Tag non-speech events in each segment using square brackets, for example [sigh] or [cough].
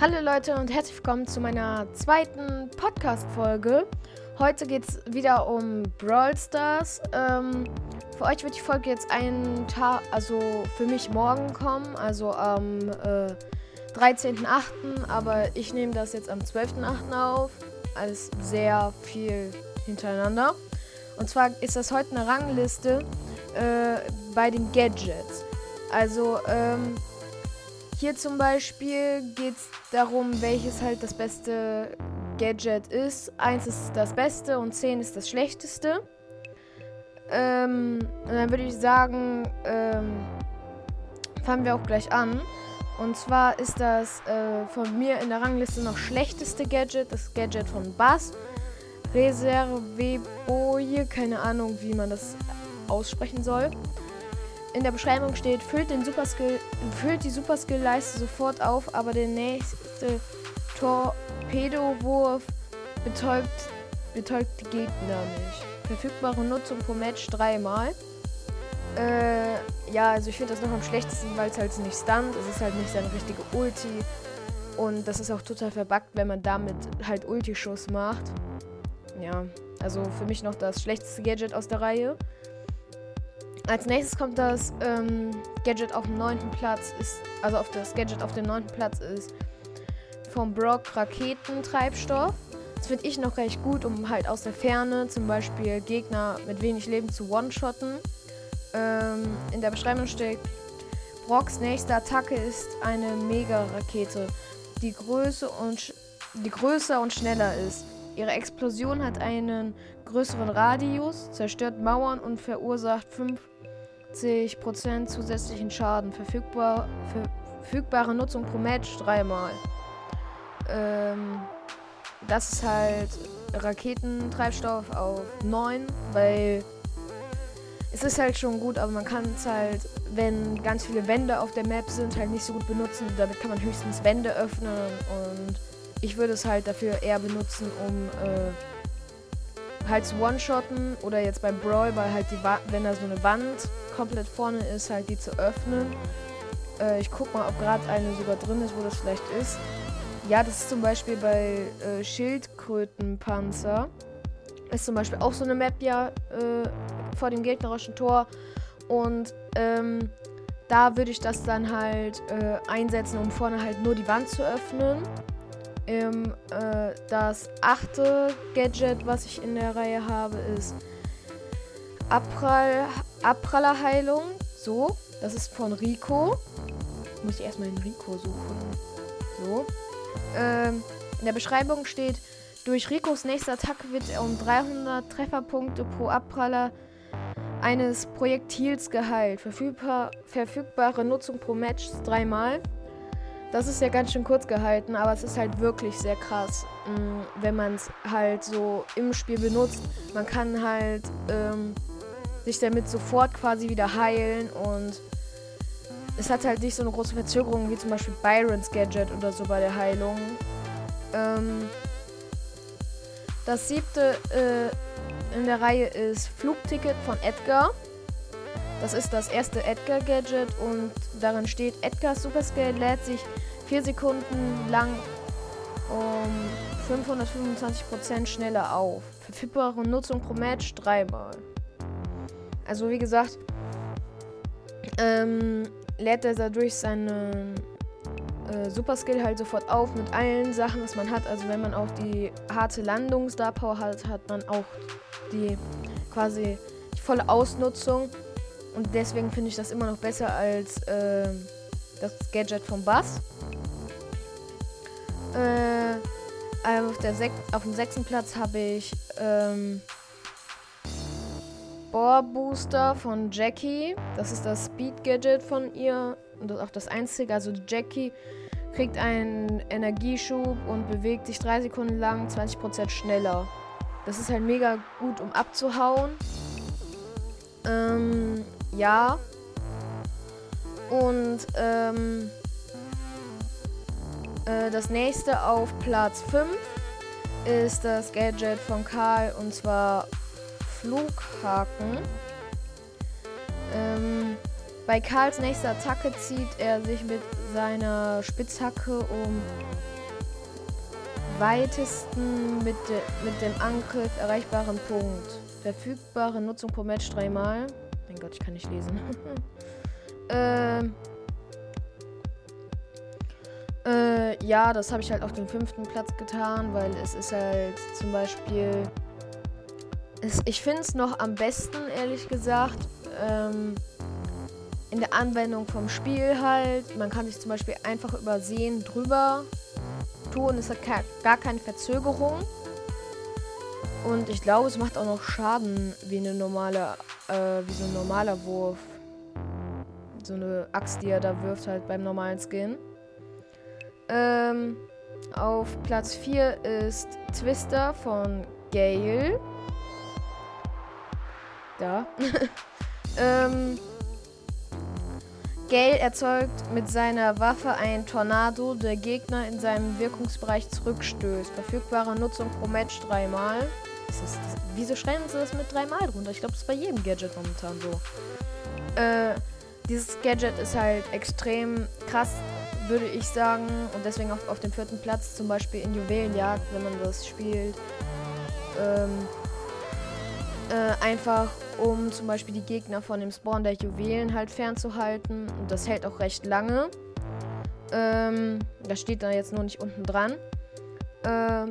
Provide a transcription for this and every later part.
Hallo Leute und herzlich willkommen zu meiner zweiten Podcast-Folge. Heute geht es wieder um Brawl Stars. Ähm, für euch wird die Folge jetzt einen Tag, also für mich morgen kommen, also am äh, 13.08., aber ich nehme das jetzt am 12.08. auf, als sehr viel hintereinander. Und zwar ist das heute eine Rangliste äh, bei den Gadgets. Also, ähm, hier zum Beispiel geht es darum, welches halt das beste Gadget ist. Eins ist das Beste und 10 ist das Schlechteste. Ähm, und dann würde ich sagen, ähm, fangen wir auch gleich an. Und zwar ist das äh, von mir in der Rangliste noch schlechteste Gadget, das Gadget von Bass. Reserveboje, keine Ahnung, wie man das aussprechen soll in der Beschreibung steht, füllt, den Superskill, füllt die Superskill-Leiste sofort auf, aber der nächste Torpedowurf betäubt, betäubt die Gegner nicht. Verfügbare Nutzung pro Match dreimal. Äh, ja, also ich finde das noch am schlechtesten, weil es halt nicht stunt, es ist halt nicht seine richtige Ulti. Und das ist auch total verbuggt, wenn man damit halt Ulti-Schuss macht. Ja, also für mich noch das schlechteste Gadget aus der Reihe. Als nächstes kommt das ähm, Gadget auf dem neunten Platz, ist, also auf das Gadget auf dem neunten Platz ist vom Brock Raketentreibstoff. Das finde ich noch recht gut, um halt aus der Ferne zum Beispiel Gegner mit wenig Leben zu one-shotten. Ähm, in der Beschreibung steht, Brocks nächste Attacke ist eine Mega-Rakete, die, die größer und schneller ist. Ihre Explosion hat einen größeren Radius, zerstört Mauern und verursacht 50% zusätzlichen Schaden. Verfügbar, verfügbare Nutzung pro Match dreimal. Ähm, das ist halt Raketentreibstoff auf 9, weil es ist halt schon gut, aber man kann es halt, wenn ganz viele Wände auf der Map sind, halt nicht so gut benutzen. Damit kann man höchstens Wände öffnen und ich würde es halt dafür eher benutzen, um äh, halt zu One-Shotten oder jetzt beim Brawl, weil halt die Wa wenn da so eine Wand komplett vorne ist, halt die zu öffnen. Äh, ich guck mal, ob gerade eine sogar drin ist, wo das vielleicht ist. Ja, das ist zum Beispiel bei äh, Schildkrötenpanzer. Ist zum Beispiel auch so eine Map ja äh, vor dem gegnerischen Tor. Und ähm, da würde ich das dann halt äh, einsetzen, um vorne halt nur die Wand zu öffnen. Ähm, äh, das achte Gadget, was ich in der Reihe habe, ist Abprall, Abprallerheilung. So, das ist von Rico. Muss ich erstmal den Rico suchen. So. Ähm, in der Beschreibung steht, durch Ricos nächste Attacke wird er um 300 Trefferpunkte pro Abpraller eines Projektils geheilt. Verfügbar, verfügbare Nutzung pro Match dreimal. Das ist ja ganz schön kurz gehalten, aber es ist halt wirklich sehr krass, mm, wenn man es halt so im Spiel benutzt. Man kann halt ähm, sich damit sofort quasi wieder heilen und es hat halt nicht so eine große Verzögerung wie zum Beispiel Byrons Gadget oder so bei der Heilung. Ähm, das siebte äh, in der Reihe ist Flugticket von Edgar. Das ist das erste Edgar-Gadget und darin steht, Edgars Superscale lädt sich 4 Sekunden lang um 525% schneller auf. Verfügbare Nutzung pro Match dreimal. Also wie gesagt, ähm, lädt er dadurch seine äh, Superskill halt sofort auf mit allen Sachen, was man hat. Also wenn man auch die harte Landung Star Power hat, hat man auch die quasi die volle Ausnutzung. Und deswegen finde ich das immer noch besser als äh, das Gadget vom Bass. Äh, auf, der auf dem sechsten Platz habe ich ähm, Bohr Booster von Jackie. Das ist das Speed Gadget von ihr. Und auch das einzige. Also Jackie kriegt einen Energieschub und bewegt sich drei Sekunden lang 20% schneller. Das ist halt mega gut, um abzuhauen. Ähm, ja. Und ähm, äh, das nächste auf Platz 5 ist das Gadget von Karl und zwar Flughaken. Ähm, bei Karls nächster Attacke zieht er sich mit seiner Spitzhacke um weitesten mit, de, mit dem Angriff erreichbaren Punkt. Verfügbare Nutzung pro Match dreimal. Mein Gott, ich kann nicht lesen. [laughs] ähm. Äh, ja, das habe ich halt auf den fünften Platz getan, weil es ist halt zum Beispiel. Es, ich finde es noch am besten, ehrlich gesagt, ähm, in der Anwendung vom Spiel halt. Man kann sich zum Beispiel einfach übersehen drüber tun. Es hat gar keine Verzögerung. Und ich glaube, es macht auch noch Schaden wie eine normale, äh, wie so ein normaler Wurf. So eine Axt, die er da wirft halt beim normalen Skin. Ähm, auf Platz 4 ist Twister von Gale. Da. [laughs] ähm, Gale erzeugt mit seiner Waffe ein Tornado, der Gegner in seinem Wirkungsbereich zurückstößt. Verfügbare Nutzung pro Match dreimal. Ist das, wieso schreiben sie das mit dreimal drunter? Ich glaube, das ist bei jedem Gadget momentan so. Äh, dieses Gadget ist halt extrem krass, würde ich sagen. Und deswegen auch auf dem vierten Platz, zum Beispiel in Juwelenjagd, wenn man das spielt. Ähm, äh, einfach um zum Beispiel die Gegner von dem Spawn der Juwelen halt fernzuhalten. Und das hält auch recht lange. Ähm, das steht da jetzt nur nicht unten dran. Ähm,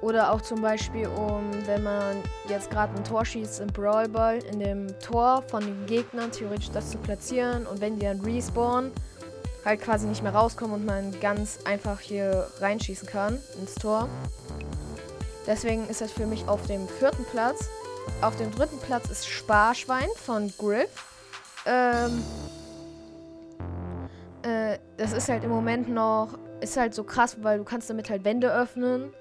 oder auch zum Beispiel, um, wenn man jetzt gerade ein Tor schießt im Brawl Ball, in dem Tor von den Gegnern theoretisch das zu platzieren und wenn die dann respawnen, halt quasi nicht mehr rauskommen und man ganz einfach hier reinschießen kann ins Tor. Deswegen ist das für mich auf dem vierten Platz. Auf dem dritten Platz ist Sparschwein von Griff. Ähm, äh, das ist halt im Moment noch, ist halt so krass, weil du kannst damit halt Wände öffnen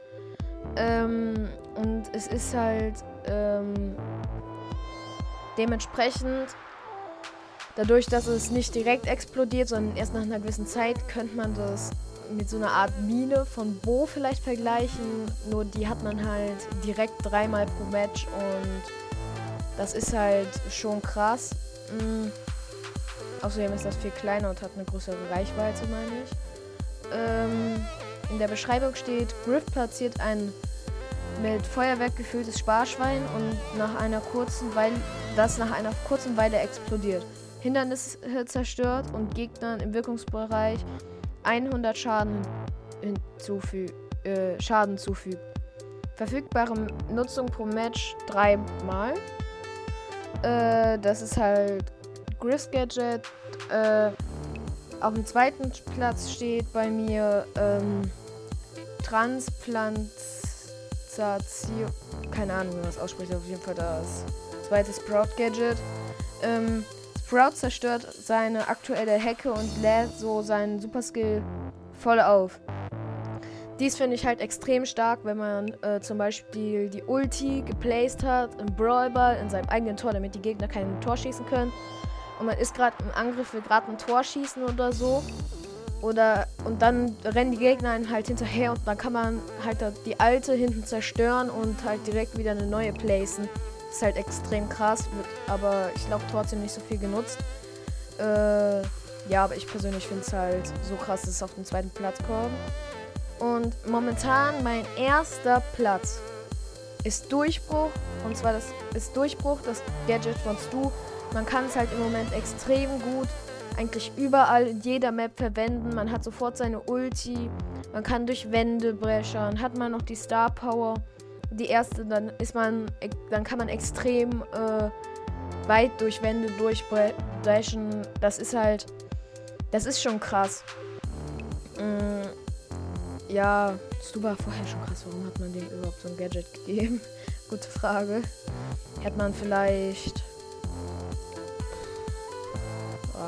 ähm, und es ist halt ähm, dementsprechend, dadurch, dass es nicht direkt explodiert, sondern erst nach einer gewissen Zeit, könnte man das mit so einer Art Mine von Bo vielleicht vergleichen. Nur die hat man halt direkt dreimal pro Match und das ist halt schon krass. Mhm. Außerdem ist das viel kleiner und hat eine größere Reichweite, meine ich. Ähm, in der Beschreibung steht, Griff platziert ein mit Feuerwerk gefülltes Sparschwein und nach einer kurzen Weile, das nach einer kurzen Weile explodiert. Hindernisse zerstört und Gegnern im Wirkungsbereich 100 Schaden, hinzufü äh, Schaden zufügt. Verfügbare Nutzung pro Match dreimal. Äh, das ist halt Griff's Gadget. Äh, auf dem zweiten Platz steht bei mir ähm, Transplantation. Keine Ahnung, wie man das ausspricht. Auf jeden Fall das zweite Sprout-Gadget. Ähm, Sprout zerstört seine aktuelle Hecke und lädt so seinen Superskill voll auf. Dies finde ich halt extrem stark, wenn man äh, zum Beispiel die Ulti geplaced hat im Brawlball in seinem eigenen Tor, damit die Gegner kein Tor schießen können. Und man ist gerade im Angriff, will gerade ein Tor schießen oder so. Oder und dann rennen die Gegner einen halt hinterher und dann kann man halt die alte hinten zerstören und halt direkt wieder eine neue placen. Ist halt extrem krass, wird aber ich glaube trotzdem nicht so viel genutzt. Äh, ja, aber ich persönlich finde es halt so krass, dass es auf den zweiten Platz kommt. Und momentan mein erster Platz ist Durchbruch. Und zwar das ist Durchbruch, das Gadget von Stu. Man kann es halt im Moment extrem gut eigentlich überall in jeder Map verwenden. Man hat sofort seine Ulti. Man kann durch Wände brechen. Hat man noch die Star Power. Die erste, dann ist man, dann kann man extrem äh, weit durch Wände durchbrechen. Das ist halt, das ist schon krass. Mm, ja, Stu war vorher schon krass. Warum hat man dem überhaupt so ein Gadget gegeben? [laughs] Gute Frage. Hätte man vielleicht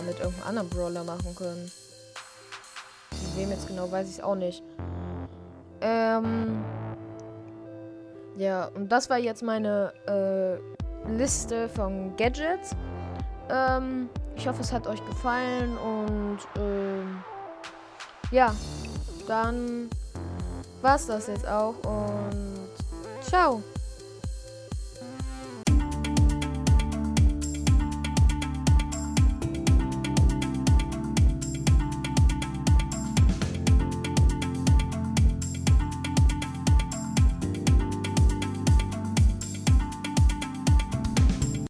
mit irgendeinem anderen Brawler machen können. Mit wem jetzt genau, weiß ich auch nicht. Ähm. Ja, und das war jetzt meine äh, Liste von Gadgets. Ähm, ich hoffe, es hat euch gefallen und ähm, ja, dann war's das jetzt auch und ciao.